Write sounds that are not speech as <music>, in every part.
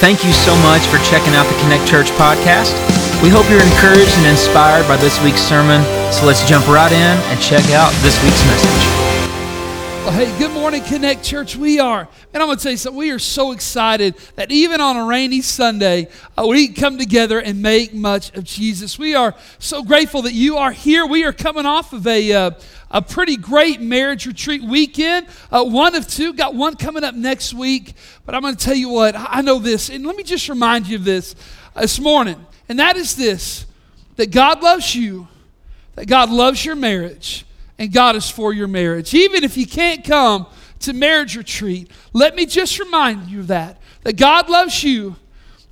Thank you so much for checking out the Connect Church podcast. We hope you're encouraged and inspired by this week's sermon. So let's jump right in and check out this week's message. Well, hey, good morning, Connect Church. We are, and I'm going to tell you something, we are so excited that even on a rainy Sunday, uh, we come together and make much of Jesus. We are so grateful that you are here. We are coming off of a, uh, a pretty great marriage retreat weekend, uh, one of two. Got one coming up next week. But I'm going to tell you what, I know this, and let me just remind you of this uh, this morning, and that is this that God loves you, that God loves your marriage and God is for your marriage. Even if you can't come to marriage retreat, let me just remind you of that. That God loves you,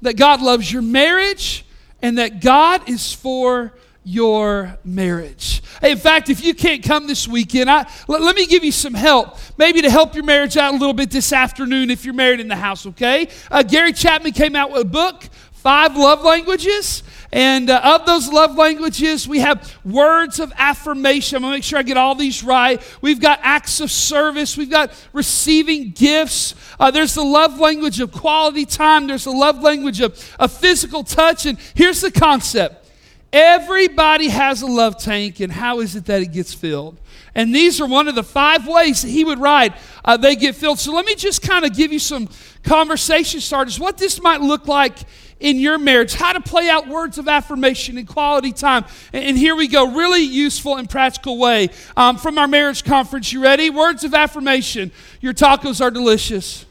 that God loves your marriage, and that God is for your marriage. in fact, if you can't come this weekend, I, let, let, me give you some help. Maybe to help your marriage out a little bit this afternoon if you're married in the house, okay? Uh, Gary Chapman came out with a book, Five Love Languages. And uh, of those love languages, we have words of affirmation. I'm going to make sure I get all these right. We've got acts of service. We've got receiving gifts. Uh, there's the love language of quality time. There's the love language of, of physical touch. And here's the concept everybody has a love tank, and how is it that it gets filled? And these are one of the five ways that he would write uh, they get filled. So let me just kind of give you some conversation starters, what this might look like in your marriage, how to play out words of affirmation and quality time. And, here we go, really useful and practical way um, from our marriage conference. You ready? Words of affirmation. Your tacos are delicious.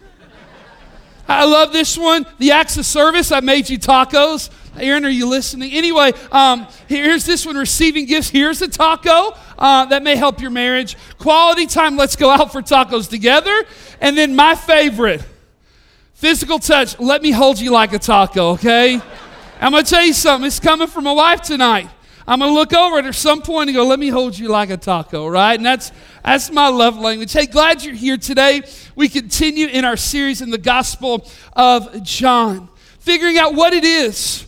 I love this one. The acts of service. I made you tacos. Aaron, are you listening? Anyway, um, here's this one receiving gifts. Here's a taco uh, that may help your marriage. Quality time. Let's go out for tacos together. And then my favorite Physical touch, let me hold you like a taco, okay? I'm gonna tell you something, it's coming from my wife tonight. I'm gonna look over at her some point and go, let me hold you like a taco, right? And that's that's my love language. Hey, glad you're here today. We continue in our series in the Gospel of John, figuring out what it is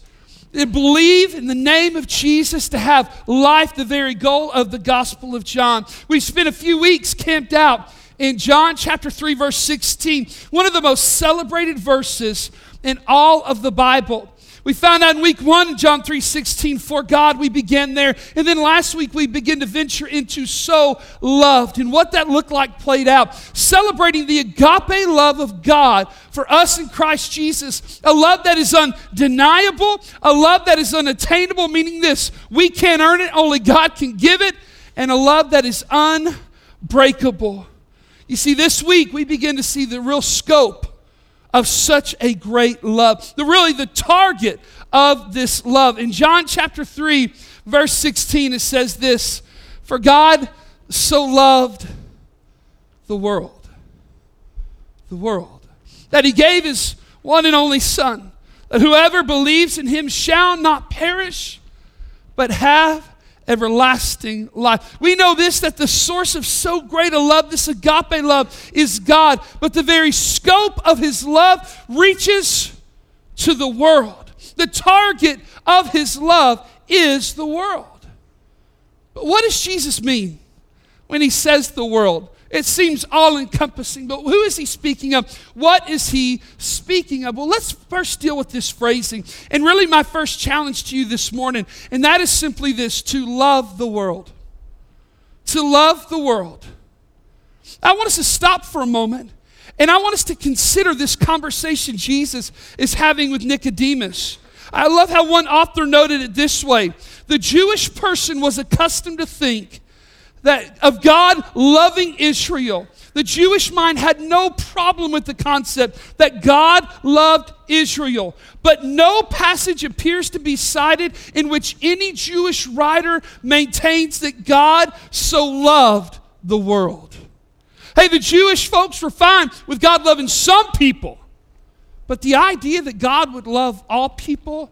to believe in the name of Jesus to have life, the very goal of the Gospel of John. We spent a few weeks camped out in John chapter 3, verse 16, one of the most celebrated verses in all of the Bible. We found out in week one, John 3 16, for God, we began there. And then last week, we began to venture into so loved and what that looked like played out. Celebrating the agape love of God for us in Christ Jesus. A love that is undeniable, a love that is unattainable, meaning this we can't earn it, only God can give it, and a love that is unbreakable. You see, this week we begin to see the real scope of such a great love. The really the target of this love. In John chapter 3, verse 16, it says this For God so loved the world, the world, that he gave his one and only Son, that whoever believes in him shall not perish, but have everlasting life. We know this that the source of so great a love, this agape love, is God, but the very scope of his love reaches to the world. The target of his love is the world. But what does Jesus mean when he says the world? It seems all encompassing, but who is he speaking of? What is he speaking of? Well, let's first deal with this phrasing. And really, my first challenge to you this morning, and that is simply this to love the world. To love the world. I want us to stop for a moment, and I want us to consider this conversation Jesus is having with Nicodemus. I love how one author noted it this way the Jewish person was accustomed to think that of God loving Israel. The Jewish mind had no problem with the concept that God loved Israel. But no passage appears to be cited in which any Jewish writer maintains that God so loved the world. Hey, the Jewish folks were fine with God loving some people, but the idea that God would love all people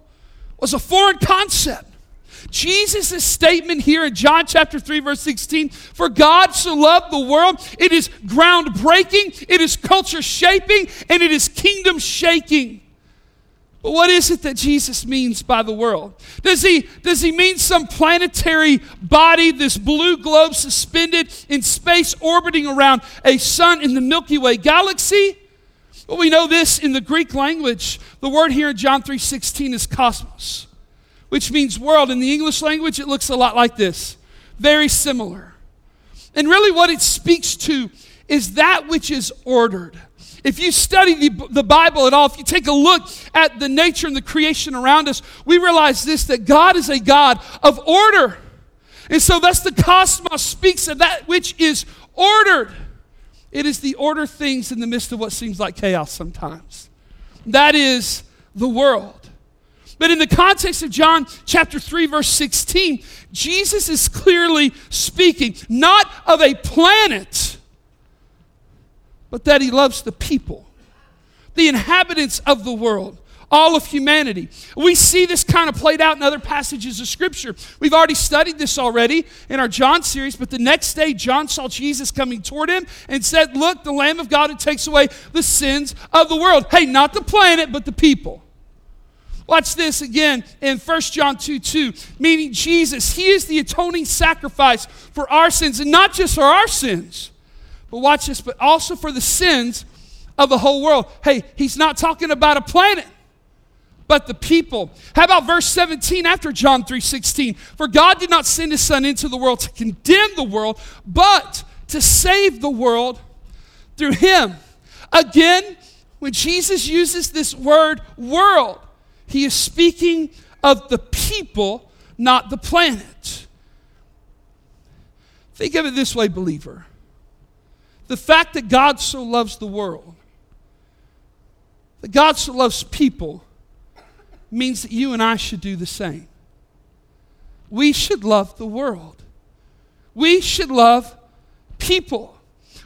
was a foreign concept. Jesus' statement here in John chapter 3, verse 16 For God so loved the world, it is groundbreaking, it is culture shaping, and it is kingdom shaking. But what is it that Jesus means by the world? Does he, does he mean some planetary body, this blue globe suspended in space orbiting around a sun in the Milky Way galaxy? Well, we know this in the Greek language. The word here in John 3:16 is cosmos, which means world. In the English language, it looks a lot like this. Very similar. And really what it speaks to is that which is ordered. If you study the, the Bible at all, if you take a look at the nature and the creation around us, we realize this that God is a God of order. And so, thus, the cosmos speaks of that which is ordered. It is the order things in the midst of what seems like chaos sometimes. That is the world. But in the context of John chapter 3, verse 16, Jesus is clearly speaking not of a planet, but that he loves the people, the inhabitants of the world all of humanity. We see this kind of played out in other passages of Scripture. We've already studied this already in our John series, but the next day, John saw Jesus coming toward him and said, Look, the Lamb of God who takes away the sins of the world. Hey, not the planet, but the people. Watch this again in 1 John 2 2, meaning Jesus. He is the atoning sacrifice for our sins, and not just for our sins, but watch this, but also for the sins of the whole world. Hey, he's not talking about a planet but the people. How about verse 17 after John 3:16? For God did not send his son into the world to condemn the world, but to save the world through him. Again, when Jesus uses this word world, he is speaking of the people, not the planet. Think of it this way, believer. The fact that God so loves the world, that God so loves people, means that you and I should do the same. We should love the world. We should love people.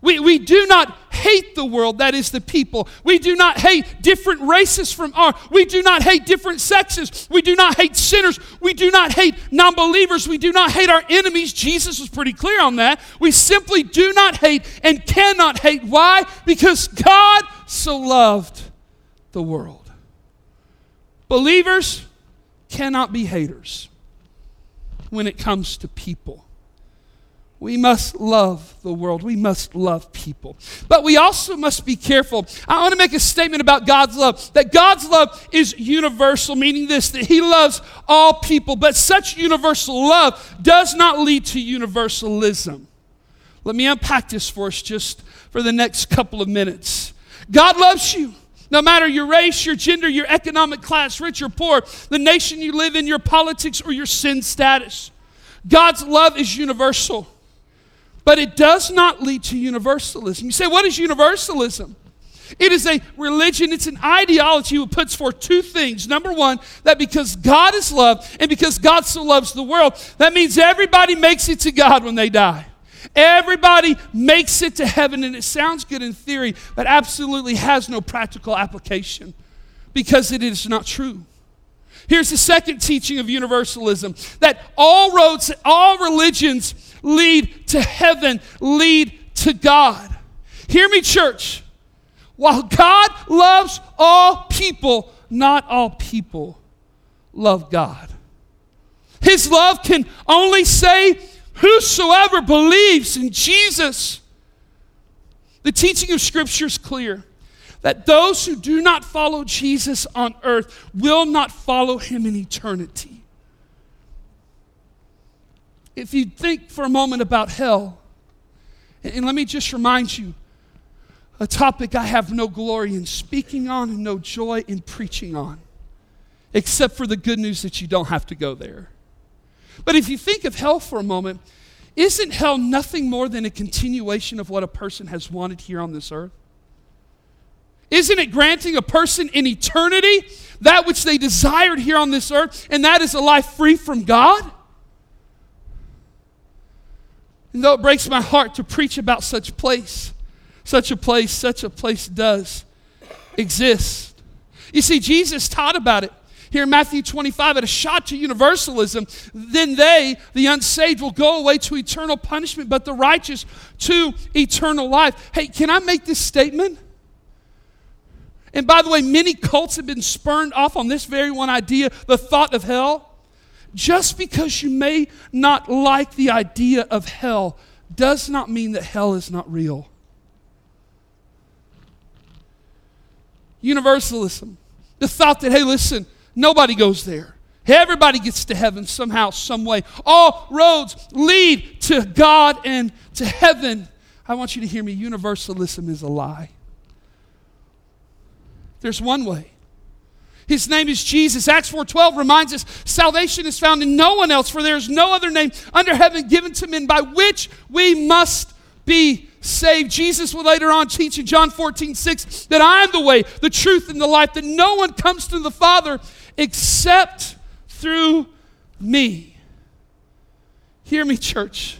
We, we do not hate the world, that is the people. We do not hate different races from our. We do not hate different sexes. We do not hate sinners. We do not hate non believers. We do not hate our enemies. Jesus was pretty clear on that. We simply do not hate and cannot hate. Why? Because God so loved the world. Believers cannot be haters when it comes to people. We must love the world. We must love people. But we also must be careful. I want to make a statement about God's love that God's love is universal, meaning this that He loves all people. But such universal love does not lead to universalism. Let me unpack this for us just for the next couple of minutes. God loves you. No matter your race, your gender, your economic class, rich or poor, the nation you live in, your politics, or your sin status. God's love is universal, but it does not lead to universalism. You say, what is universalism? It is a religion, it's an ideology that puts forth two things. Number one, that because God is love and because God so loves the world, that means everybody makes it to God when they die. Everybody makes it to heaven, and it sounds good in theory, but absolutely has no practical application because it is not true. Here's the second teaching of universalism that all roads, all religions lead to heaven, lead to God. Hear me, church. While God loves all people, not all people love God. His love can only say Whosoever believes in Jesus. The teaching of Scripture is clear that those who do not follow Jesus on earth will not follow him in eternity. If you think for a moment about hell, and let me just remind you a topic I have no glory in speaking on and no joy in preaching on, except for the good news that you don't have to go there. But if you think of hell for a moment, isn't hell nothing more than a continuation of what a person has wanted here on this earth? Isn't it granting a person in eternity that which they desired here on this earth, and that is a life free from God? And though it breaks my heart to preach about such place, such a place, such a place does exist. You see, Jesus taught about it. Here in Matthew 25, at a shot to universalism, then they, the unsaved, will go away to eternal punishment, but the righteous to eternal life. Hey, can I make this statement? And by the way, many cults have been spurned off on this very one idea the thought of hell. Just because you may not like the idea of hell does not mean that hell is not real. Universalism. The thought that, hey, listen, nobody goes there. Everybody gets to heaven somehow, some way. All roads lead to God and to heaven. I want you to hear me. Universalism is a lie. There's one way. His name is Jesus. Acts 4:12 reminds us salvation is found in no one else for there is no other name under heaven given to men by which we must be saved. Jesus will later on teach in John 14, 6 that I am the way, the truth, and the life, that no one comes to the Father except through me. Hear me, church.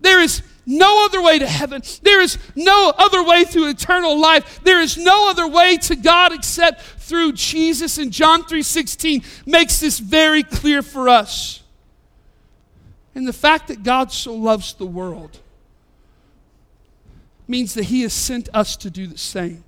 There is no other way to heaven. There is no other way to eternal life. There is no other way to God except through Jesus. And John 3:16 makes this very clear for us. And the fact that God so loves the world means that he has sent us to do the same.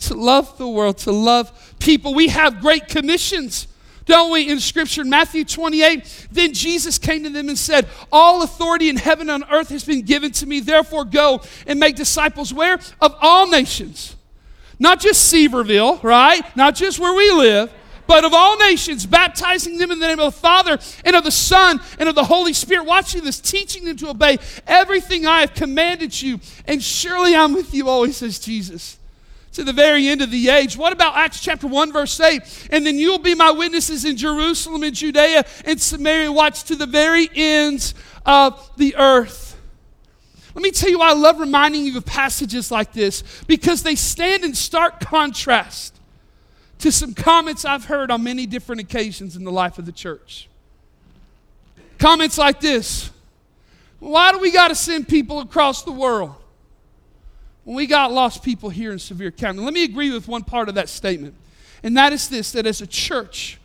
To love the world, to love people. We have great commissions don't we, in Scripture? In Matthew 28, then Jesus came to them and said, All authority in heaven and on earth has been given to me. Therefore, go and make disciples where? Of all nations. Not just Sevierville, right? Not just where we live, but of all nations, baptizing them in the name of the Father and of the Son and of the Holy Spirit. Watching this, teaching them to obey everything I have commanded you. And surely I'm with you always, says Jesus to the very end of the age. What about Acts chapter 1, verse 8? And then you'll be my witnesses in Jerusalem and Judea and Samaria, watch to the very ends of the earth. Let me tell you why I love reminding you of passages like this because they stand in stark contrast to some comments I've heard on many different occasions in the life of the church. Comments like this Why do we got to send people across the world? when we got lost people here in Sevier County. Let me agree with one part of that statement, and that is this that as a church,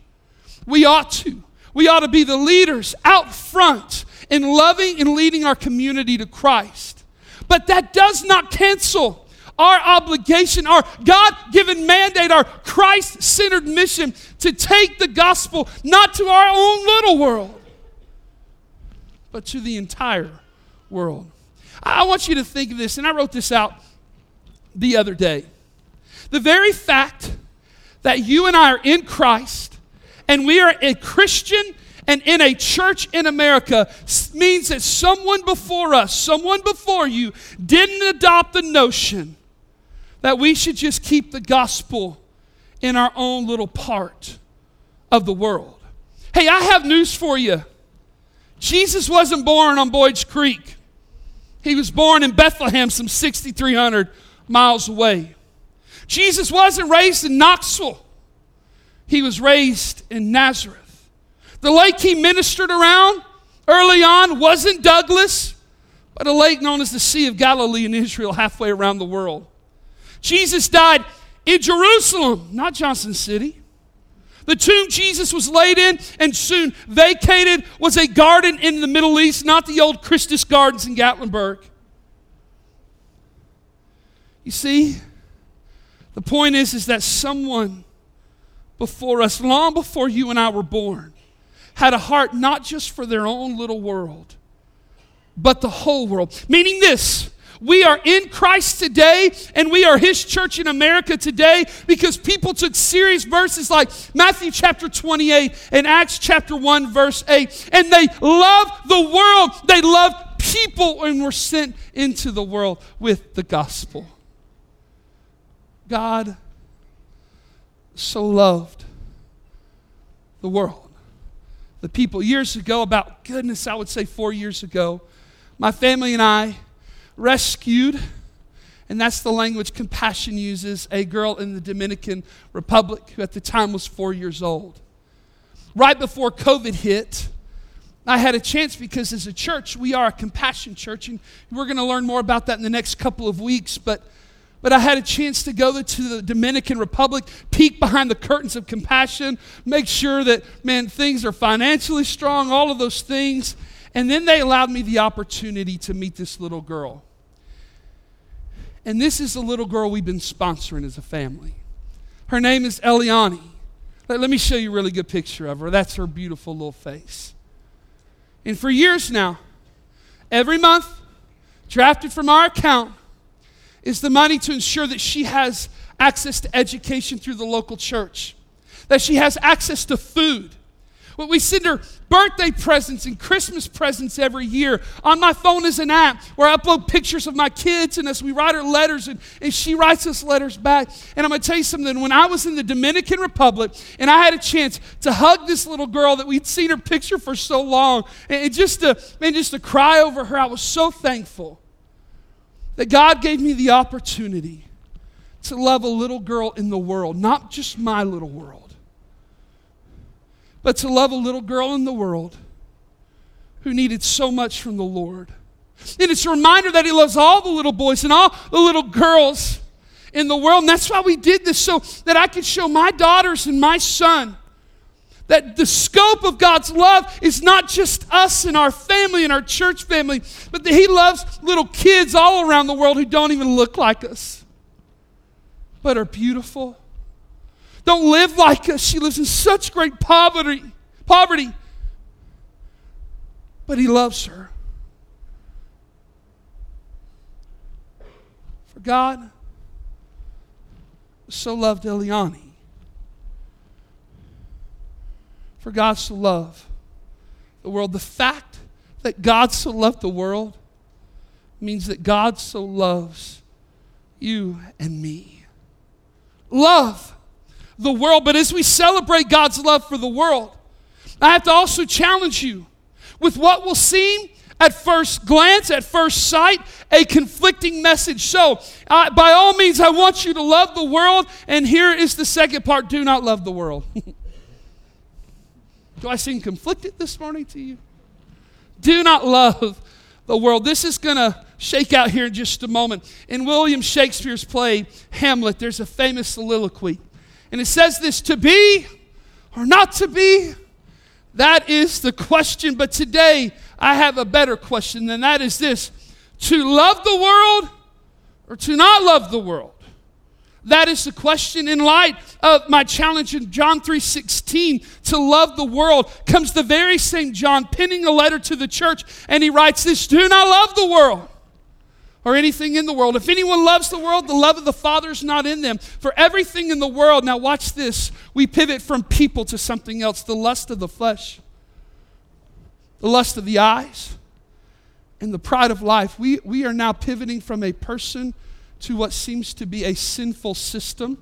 we ought to. We ought to be the leaders out front in loving and leading our community to Christ. But that does not cancel our obligation, our God given mandate, our Christ centered mission to take the gospel not to our own little world, but to the entire world. I want you to think of this, and I wrote this out the other day. The very fact that you and I are in Christ and we are a Christian and in a church in America means that someone before us, someone before you, didn't adopt the notion that we should just keep the gospel in our own little part of the world. Hey, I have news for you. Jesus wasn't born on Boyd's Creek. He was born in Bethlehem, some 6,300 miles away. Jesus wasn't raised in Knoxville, he was raised in Nazareth. The lake he ministered around early on wasn't Douglas, but a lake known as the Sea of Galilee in Israel, halfway around the world. Jesus died in Jerusalem, not Johnson City. The tomb Jesus was laid in and soon vacated was a garden in the Middle East, not the old Christus Gardens in Gatlinburg. You see, the point is, is that someone before us, long before you and I were born, had a heart not just for their own little world, but the whole world. Meaning this, we are in Christ today and we are His church in America today because people took serious verses like Matthew chapter 28 and Acts chapter 1, verse 8, and they loved the world. They loved people and were sent into the world with the gospel. God so loved the world. The people years ago, about goodness, I would say four years ago, my family and I rescued, and that's the language compassion uses, a girl in the Dominican Republic who at the time was four years old. Right before COVID hit, I had a chance because as a church, we are a compassion church, and we're going to learn more about that in the next couple of weeks. But but I had a chance to go to the Dominican Republic, peek behind the curtains of compassion, make sure that, man, things are financially strong, all of those things. And then they allowed me the opportunity to meet this little girl. And this is the little girl we've been sponsoring as a family. Her name is Eliani. Let, let me show you a really good picture of her. That's her beautiful little face. And for years now, every month, drafted from our account, is the money to ensure that she has access to education through the local church, that she has access to food. We send her birthday presents and Christmas presents every year. On my phone is an app where I upload pictures of my kids and as we write her letters and, and she writes us letters back. And I'm going to tell you something. When I was in the Dominican Republic and I had a chance to hug this little girl that we'd seen her picture for so long and just to, man, just to cry over her, I was so thankful that God gave me the opportunity to love a little girl in the world, not just my little world but to love a little girl in the world who needed so much from the Lord. And it's a reminder that He loves all the little boys and all the little girls in the world. And that's why we did this, so that I could show my daughters and my son that the scope of God's love is not just us and our family and our church family, but that He loves little kids all around the world who don't even look like us, but are beautiful don't live like us. She lives in such great poverty. Poverty. But he loves her. For God so loved Eliani. For God so loved the world. The fact that God so loved the world means that God so loves you and me. Love the world. But as we celebrate God's love for the world, I have to also challenge you with what will seem at first glance, at first sight, a conflicting message. So, by all means, I want you to love the world. And here is the second part do not love the world. <laughs> do I seem conflicted this morning to you? Do not love the world. This is going to shake out here in just a moment. In William Shakespeare's play, Hamlet, there's a famous soliloquy. And it says this to be or not to be, that is the question. But today, I have a better question, and that is this to love the world or to not love the world? That is the question in light of my challenge in John 3:16 to love the world comes the very same John penning a letter to the church and he writes this do not love the world or anything in the world. If anyone loves the world, the love of the Father is not in them. For everything in the world, now watch this, we pivot from people to something else the lust of the flesh, the lust of the eyes, and the pride of life. We, we are now pivoting from a person to what seems to be a sinful system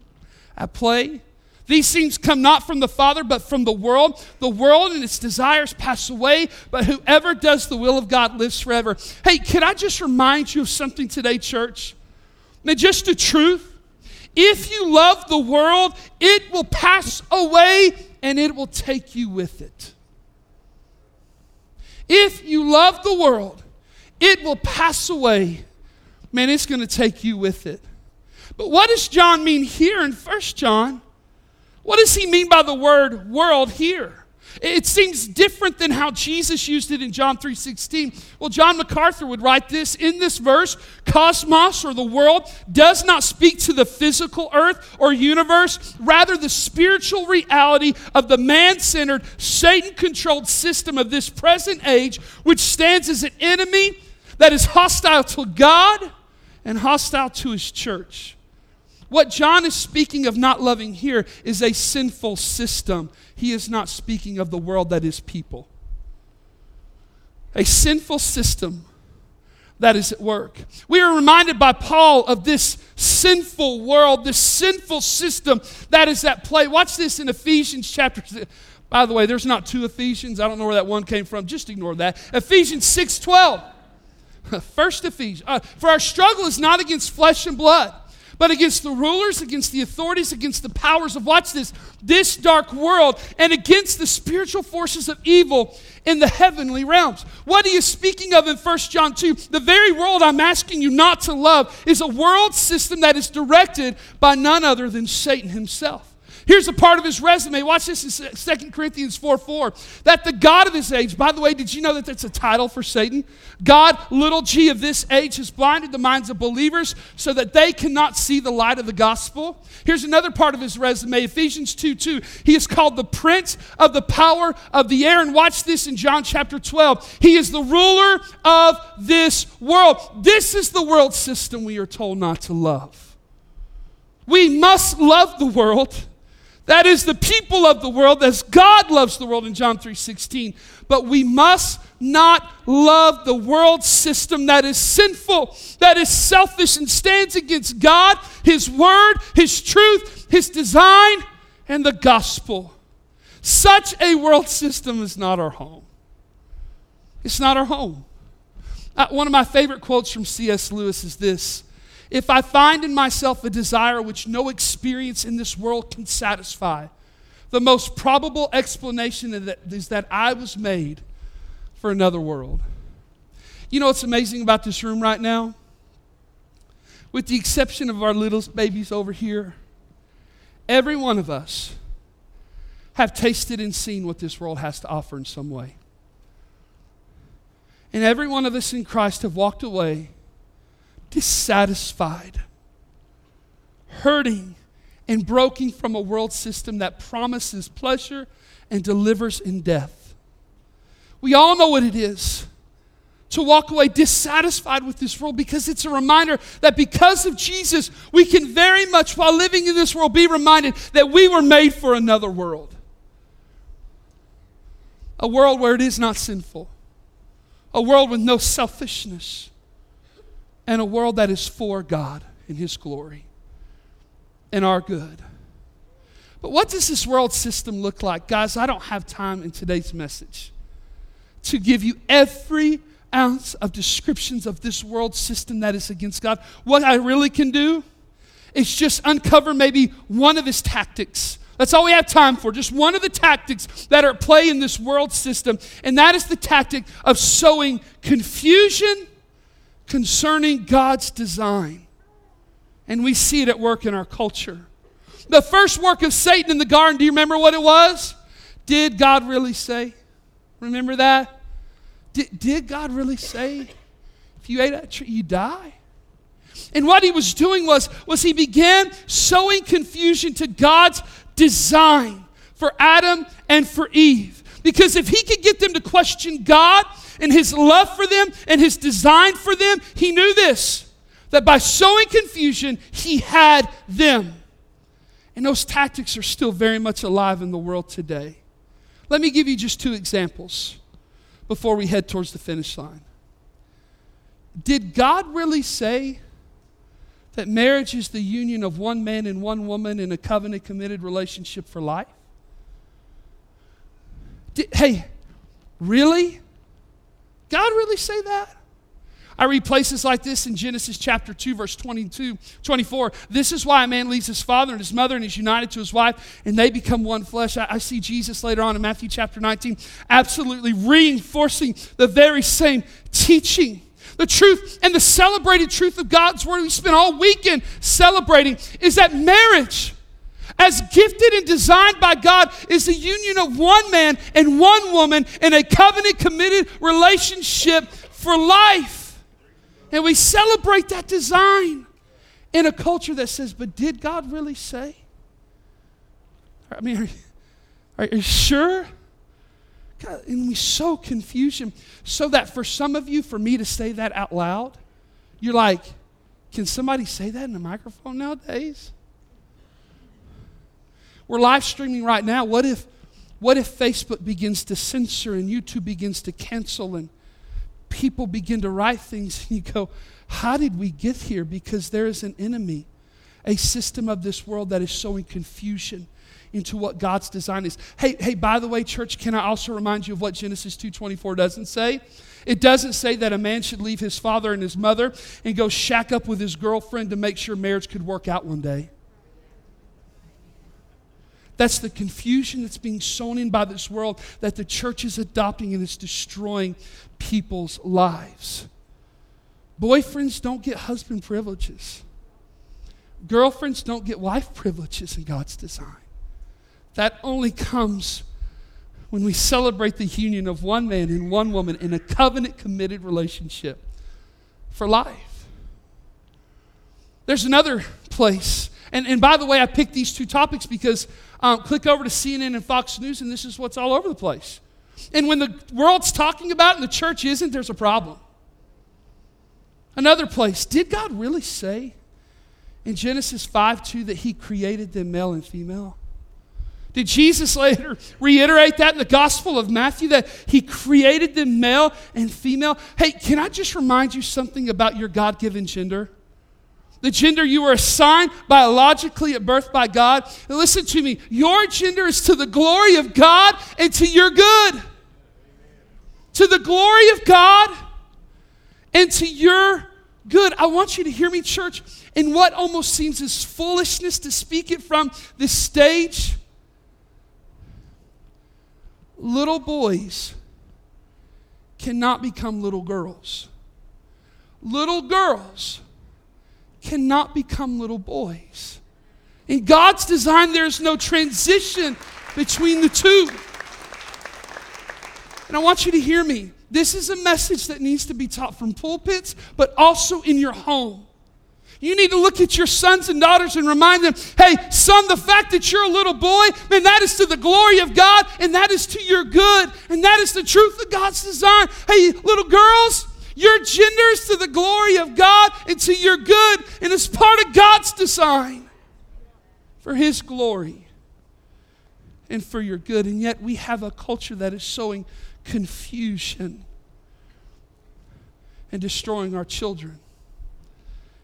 at play these things come not from the Father, but from the world. The world and its desires pass away, but whoever does the will of God lives forever. Hey, can I just remind you of something today, church? Just the truth. If you love the world, it will pass away and it will take you with it. If you love the world, it will pass away. Man, it's going to take you with it. But what does John mean here in First John? What does he mean by the word world here? It seems different than how Jesus used it in John 3:16. Well, John MacArthur would write this in this verse, cosmos or the world does not speak to the physical earth or universe, rather the spiritual reality of the man-centered, Satan-controlled system of this present age which stands as an enemy that is hostile to God and hostile to his church. What John is speaking of not loving here is a sinful system. He is not speaking of the world that is people. A sinful system that is at work. We are reminded by Paul of this sinful world, this sinful system that is at play. Watch this in Ephesians chapter. By the way, there's not two Ephesians. I don't know where that one came from. Just ignore that. Ephesians 6 12. <laughs> First Ephesians. Uh, For our struggle is not against flesh and blood but against the rulers, against the authorities, against the powers of, watch this, this dark world, and against the spiritual forces of evil in the heavenly realms. What are you speaking of in 1 John 2? The very world I'm asking you not to love is a world system that is directed by none other than Satan himself. Here's a part of his resume. Watch this in 2 Corinthians 4 4. That the God of this age, by the way, did you know that that's a title for Satan? God, little g of this age, has blinded the minds of believers so that they cannot see the light of the gospel. Here's another part of his resume Ephesians 2 2. He is called the prince of the power of the air. And watch this in John chapter 12. He is the ruler of this world. This is the world system we are told not to love. We must love the world. That is the people of the world as God loves the world in John 3:16. But we must not love the world system that is sinful, that is selfish and stands against God, his word, his truth, his design, and the gospel. Such a world system is not our home. It's not our home. Uh, one of my favorite quotes from C.S. Lewis is this If I find in myself a desire which no experience in this world can satisfy, the most probable explanation is that I was made for another world. You know what's amazing about this room right now? With the exception of our little babies over here, every one of us have tasted and seen what this world has to offer in some way. And every one of us in Christ have walked away dissatisfied, hurting, and broken from a world system that promises pleasure and delivers in death. We all know what it is to walk away dissatisfied with this world because it's a reminder that because of Jesus, we can very much, while living in this world, be reminded that we were made for another world. A world where it is not sinful, a world with no selfishness, and a world that is for God in His glory and our good. But what does this world system look like? Guys, I don't have time in today's message to give you every ounce of descriptions of this world system that is against God. What I really can do is just uncover maybe one of his tactics. That's all we have time for. Just one of the tactics that are at play in this world system. And that is the tactic of sowing confusion concerning God's design. And we see it at work in our culture. The first work of Satan in the garden, do you remember what it was? Did God really say? Remember that? Did, did God really say if you ate that tree, you die? And what he was doing was, was he began sowing confusion to God's design for Adam and for Eve. Because if he could get them to question God and his love for them and his design for them, he knew this that by sowing confusion, he had them. And those tactics are still very much alive in the world today. Let me give you just two examples before we head towards the finish line. Did God really say that marriage is the union of one man and one woman in a covenant committed relationship for life? Did, hey, really? God really say that? I read places like this in Genesis chapter 2, verse 22, 24. This is why a man leaves his father and his mother and is united to his wife, and they become one flesh. I, I see Jesus later on in Matthew chapter 19 absolutely reinforcing the very same teaching the truth and the celebrated truth of God's word we spent all weekend celebrating is that marriage, as gifted and designed by God, is the union of one man and one woman in a covenant committed relationship for life. And we celebrate that design in a culture that says, but did God really say? I mean, are you, are you sure? God, and we sow confusion so that for some of you, for me to say that out loud, you're like, can somebody say that in a microphone nowadays? We're live streaming right now. What if, what if Facebook begins to censor and YouTube begins to cancel and people begin to write things and you go, how did we get here? Because there is an enemy, a system of this world that is sowing confusion into what God's design is. Hey, hey, by the way, church, can I also remind you of what Genesis 2:24 doesn't say? It doesn't say that a man should leave his father and his mother and go shack up with his girlfriend to make sure marriage could work out one day. That's the confusion that's being sown in by this world that the church is adopting and it's destroying people's lives. Boyfriends don't get husband privileges. Girlfriends don't get wife privileges in God's design. That only comes when we celebrate the union of one man and one woman in a covenant committed relationship for life. There's another place. And, and by the way, I picked these two topics because um, click over to CNN and Fox News, and this is what's all over the place. And when the world's talking about and the church isn't, there's a problem. Another place. Did God really say in Genesis 5 2 that he created them male and female? Did Jesus <laughs> later reiterate that in the Gospel of Matthew that he created them male and female? Hey, can I just remind you something about your God given gender? The gender you were assigned biologically at birth by God. And listen to me, your gender is to the glory of God and to your good. To the glory of God and to your good. I want you to hear me, church, in what almost seems as foolishness to speak it from this stage. Little boys cannot become little girls. Little girls cannot become little boys. In God's design, there's no transition between the two. And I want you to hear me. This is a message that needs to be taught from pulpits, but also in your home. You need to look at your sons and daughters and remind them, hey, son, the fact that you're a little boy, man, that is to the glory of God and that is to your good. And that is the truth of God's design. Hey, little girls, your gender is to the glory of God and to your good. And it's part of God's design for His glory and for your good. And yet we have a culture that is sowing confusion and destroying our children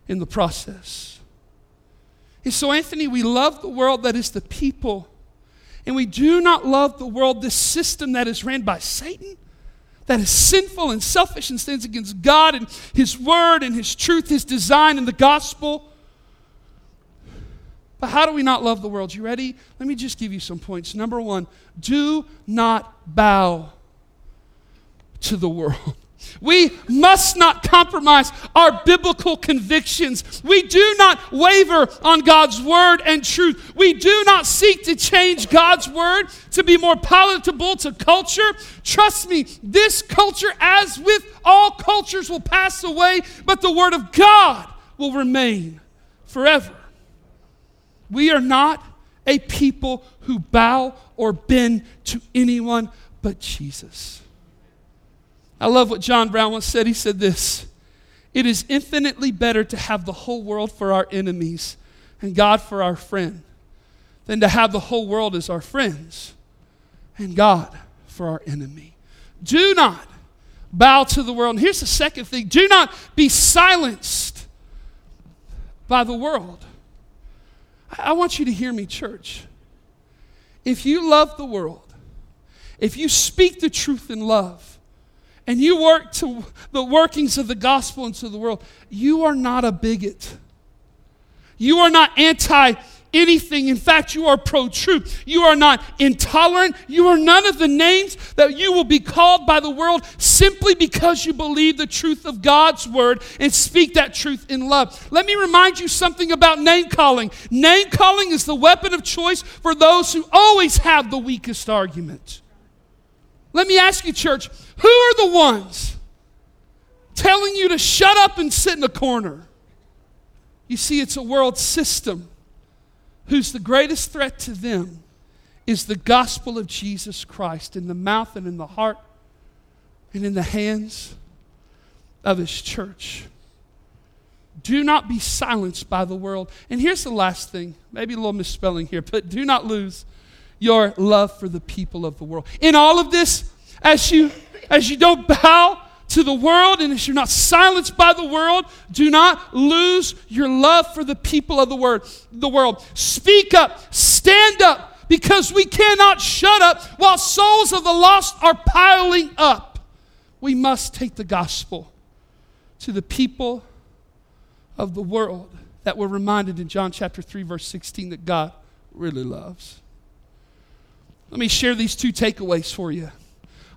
in the process. And so, Anthony, we love the world that is the people, and we do not love the world, this system that is ran by Satan, that is sinful and selfish and stands against God and His Word and His truth, His design, and the gospel. But how do we not love the world? You ready? Let me just give you some points. Number one, do not bow to the world. We must not compromise our biblical convictions. We do not waver on God's word and truth. We do not seek to change God's word to be more palatable to culture. Trust me, this culture, as with all cultures, will pass away, but the word of God will remain forever. We are not a people who bow or bend to anyone but Jesus. I love what John Brown once said. He said this It is infinitely better to have the whole world for our enemies and God for our friend than to have the whole world as our friends and God for our enemy. Do not bow to the world. And here's the second thing do not be silenced by the world. I want you to hear me, church. If you love the world, if you speak the truth in love, and you work to the workings of the gospel into the world, you are not a bigot. You are not anti anything. In fact, you are pro truth. You are not intolerant. You are none of the names that you will be called by the world simply because you believe the truth of God's word and speak that truth in love. Let me remind you something about name calling. Name calling is the weapon of choice for those who always have the weakest argument. Let me ask you, church, who are the ones telling you to shut up and sit in a corner? You see, it's a world system whose the greatest threat to them is the gospel of Jesus Christ in the mouth and in the heart and in the hands of his church. Do not be silenced by the world. And here's the last thing, maybe a little misspelling here, but do not lose your love for the people of the world. In all of this, as you as you don't bow to the world and as you're not silenced by the world, do not lose your love for the people of the word, the world. Speak up, stand up, because we cannot shut up while souls of the lost are piling up. We must take the gospel to the people of the world that we're reminded in John chapter 3 verse 16 that God really loves. Let me share these two takeaways for you.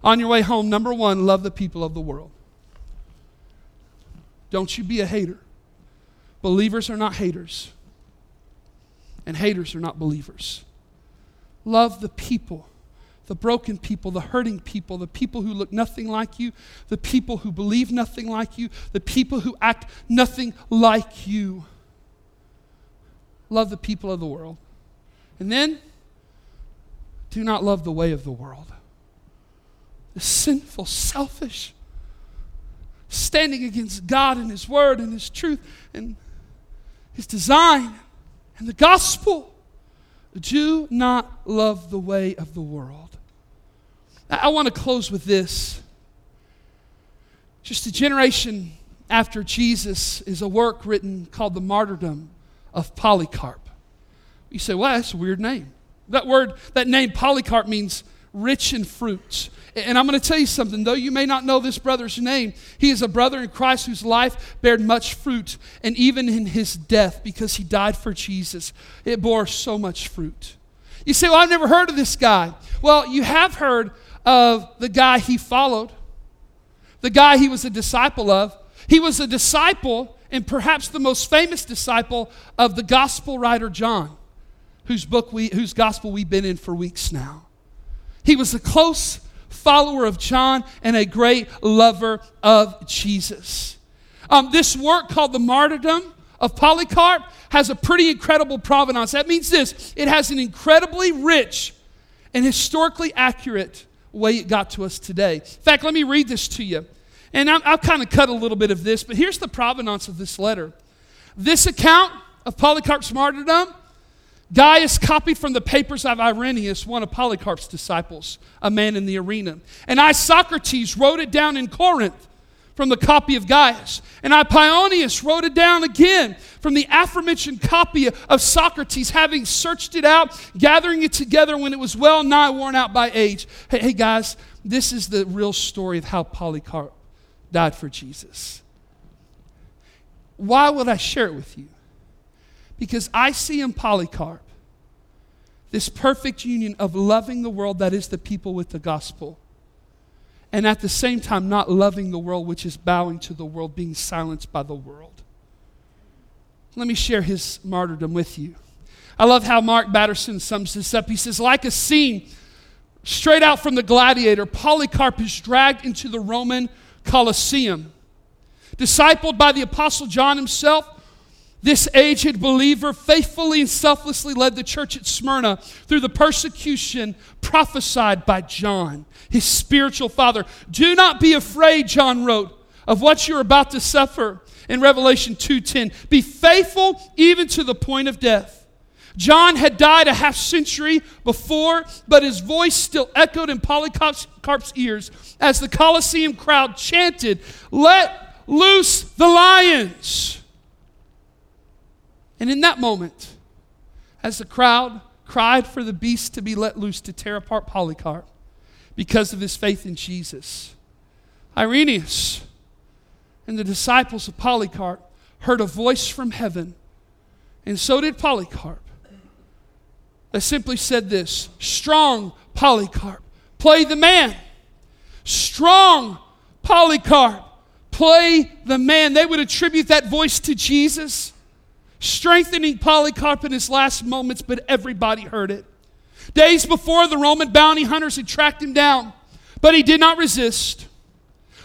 On your way home, number one, love the people of the world. Don't you be a hater. Believers are not haters, and haters are not believers. Love the people, the broken people, the hurting people, the people who look nothing like you, the people who believe nothing like you, the people who act nothing like you. Love the people of the world. And then, do not love the way of the world. The sinful, selfish, standing against God and His Word and His truth. And his design, and the gospel. Do not love the way of the world. I want to close with this. Just a generation after Jesus is a work written called The Martyrdom of Polycarp. You say, well, that's a weird name. That word, that name Polycarp means rich in fruits. And I'm going to tell you something, though you may not know this brother's name, he is a brother in Christ whose life bared much fruit. And even in his death, because he died for Jesus, it bore so much fruit. You say, Well, I've never heard of this guy. Well, you have heard of the guy he followed, the guy he was a disciple of. He was a disciple, and perhaps the most famous disciple of the gospel writer John, whose book we, whose gospel we've been in for weeks now. He was a close follower of John and a great lover of Jesus. Um, this work called the Martyrdom of Polycarp has a pretty incredible provenance. That means this it has an incredibly rich and historically accurate way it got to us today. In fact, let me read this to you. And i will kind of cut a little bit of this, but here's the provenance of this letter. This account of Polycarp's martyrdom Gaius copied from the papers of Irenaeus, one of Polycarp's disciples, a man in the arena. And Isocrates wrote it down in Corinth from the copy of Gaius. And Apollonius wrote it down again from the aforementioned copy of Socrates, having searched it out, gathering it together when it was well nigh worn out by age. Hey, hey guys, this is the real story of how Polycarp died for Jesus. Why would I share it with you? Because I see in Polycarp this perfect union of loving the world that is the people with the gospel, and at the same time not loving the world, which is bowing to the world, being silenced by the world. Let me share his martyrdom with you. I love how Mark Batterson sums this up. He says, like a scene straight out from the gladiator, Polycarp is dragged into the Roman Colosseum. Discipled by the Apostle John himself, this aged believer faithfully and selflessly led the church at Smyrna through the persecution prophesied by John, his spiritual father. Do not be afraid, John wrote, of what you're about to suffer in Revelation 2:10. Be faithful even to the point of death. John had died a half century before, but his voice still echoed in Polycarp's ears as the Colosseum crowd chanted, Let loose the lions. And in that moment, as the crowd cried for the beast to be let loose to tear apart Polycarp because of his faith in Jesus, Irenaeus and the disciples of Polycarp heard a voice from heaven, and so did Polycarp, that simply said this Strong Polycarp, play the man. Strong Polycarp, play the man. They would attribute that voice to Jesus strengthening Polycarp in his last moments, but everybody heard it. Days before, the Roman bounty hunters had tracked him down, but he did not resist.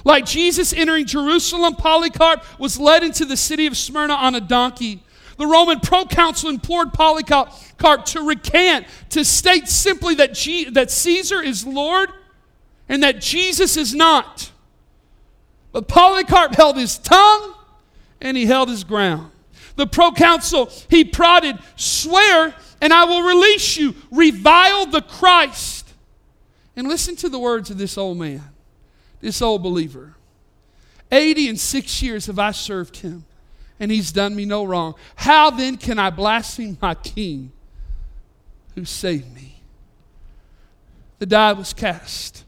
Like Jesus entering Jerusalem, Polycarp was led into the city of Smyrna on a donkey. The Roman proconsul implored Polycarp to recant, to state simply that, that Caesar is Lord and that Jesus is not. But Polycarp held his tongue and he held his ground. The proconsul, he prodded, Swear, and I will release you. Revile the Christ. And listen to the words of this old man, this old believer. 80 and six years have I served him, and he's done me no wrong. How then can I blaspheme my king who saved me? The die was cast.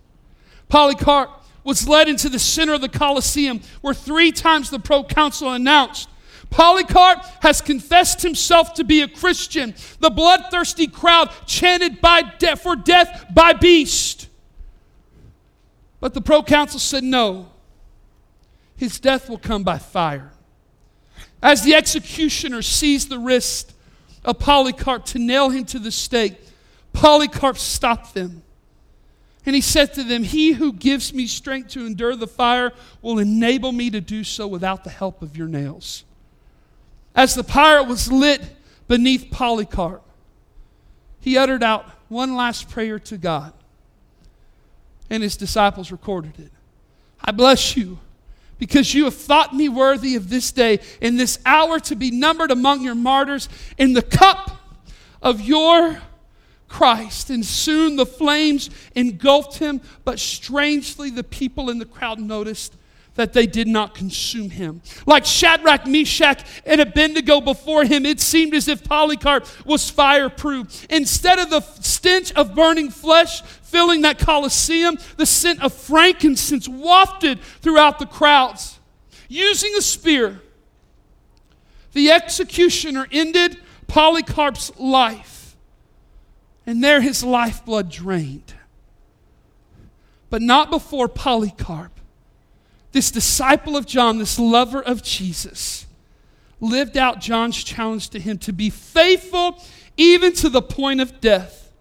Polycarp was led into the center of the Colosseum, where three times the proconsul announced, Polycarp has confessed himself to be a Christian. The bloodthirsty crowd chanted by de- for death by beast. But the proconsul said, No, his death will come by fire. As the executioner seized the wrist of Polycarp to nail him to the stake, Polycarp stopped them. And he said to them, He who gives me strength to endure the fire will enable me to do so without the help of your nails. As the pyre was lit beneath Polycarp, he uttered out one last prayer to God, and his disciples recorded it. I bless you, because you have thought me worthy of this day, in this hour, to be numbered among your martyrs in the cup of your Christ. And soon the flames engulfed him, but strangely, the people in the crowd noticed that they did not consume him. Like Shadrach, Meshach, and Abednego before him, it seemed as if Polycarp was fireproof. Instead of the stench of burning flesh filling that Colosseum, the scent of frankincense wafted throughout the crowds. Using a spear, the executioner ended Polycarp's life, and there his lifeblood drained. But not before Polycarp this disciple of John, this lover of Jesus, lived out John's challenge to him to be faithful even to the point of death.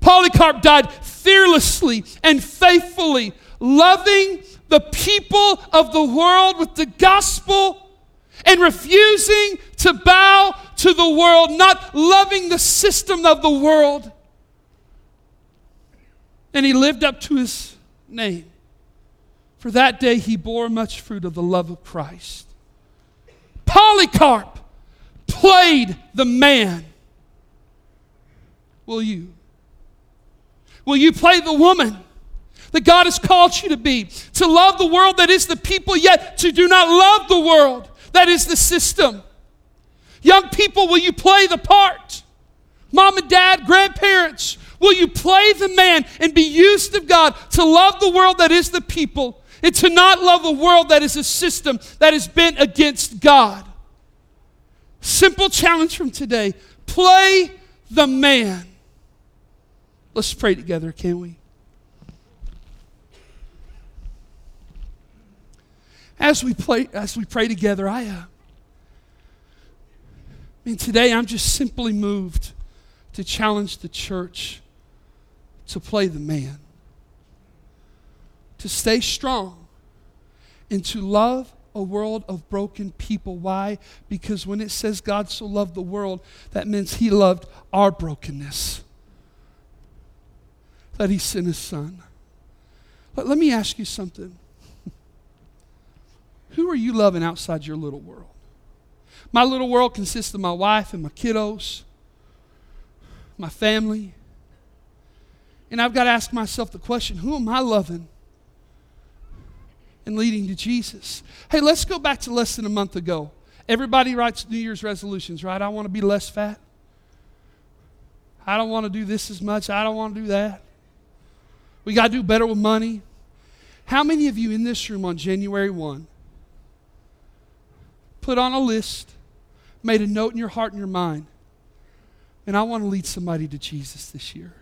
Polycarp died fearlessly and faithfully, loving the people of the world with the gospel and refusing to bow to the world, not loving the system of the world. And he lived up to his name. For that day he bore much fruit of the love of Christ. Polycarp played the man. Will you? Will you play the woman that God has called you to be? To love the world that is the people, yet to do not love the world that is the system. Young people, will you play the part? Mom and dad, grandparents, will you play the man and be used of God to love the world that is the people and to not love a world that is a system that is bent against God. Simple challenge from today play the man. Let's pray together, can we? As we play, as we pray together, I, uh, I mean, today I'm just simply moved to challenge the church to play the man to stay strong and to love a world of broken people. Why? Because when it says God so loved the world, that means He loved our brokenness. That He sent His Son. But let me ask you something. <laughs> Who are you loving outside your little world? My little world consists of my wife and my kiddos, my family. And I've got to ask myself the question who am I loving and leading to Jesus. Hey, let's go back to less than a month ago. Everybody writes New Year's resolutions, right? I want to be less fat. I don't want to do this as much. I don't want to do that. We got to do better with money. How many of you in this room on January 1 put on a list, made a note in your heart and your mind, and I want to lead somebody to Jesus this year?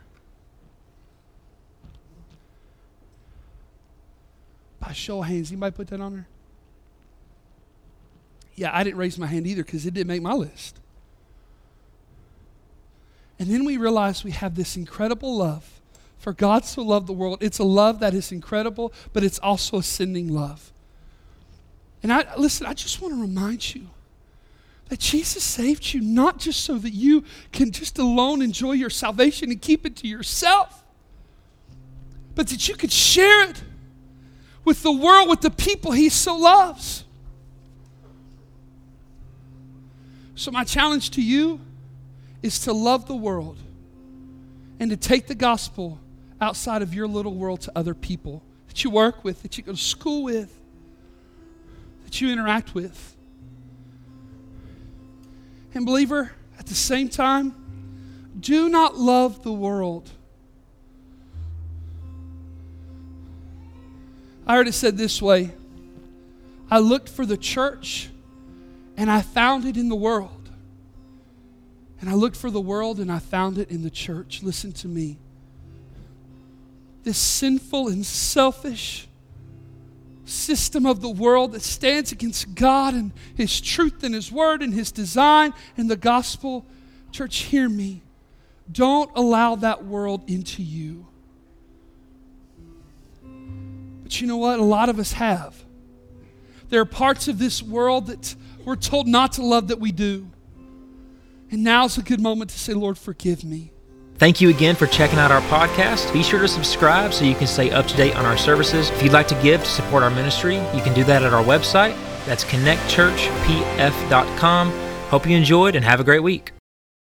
By show of hands, anybody put that on there? Yeah, I didn't raise my hand either because it didn't make my list. And then we realize we have this incredible love. For God so loved the world. It's a love that is incredible, but it's also a sending love. And I listen, I just want to remind you that Jesus saved you not just so that you can just alone enjoy your salvation and keep it to yourself, but that you could share it with the world, with the people he so loves. So, my challenge to you is to love the world and to take the gospel outside of your little world to other people that you work with, that you go to school with, that you interact with. And, believer, at the same time, do not love the world I heard it said this way I looked for the church and I found it in the world. And I looked for the world and I found it in the church. Listen to me. This sinful and selfish system of the world that stands against God and His truth and His word and His design and the gospel. Church, hear me. Don't allow that world into you. But you know what? A lot of us have. There are parts of this world that we're told not to love that we do. And now's a good moment to say, Lord, forgive me. Thank you again for checking out our podcast. Be sure to subscribe so you can stay up to date on our services. If you'd like to give to support our ministry, you can do that at our website. That's connectchurchpf.com. Hope you enjoyed and have a great week.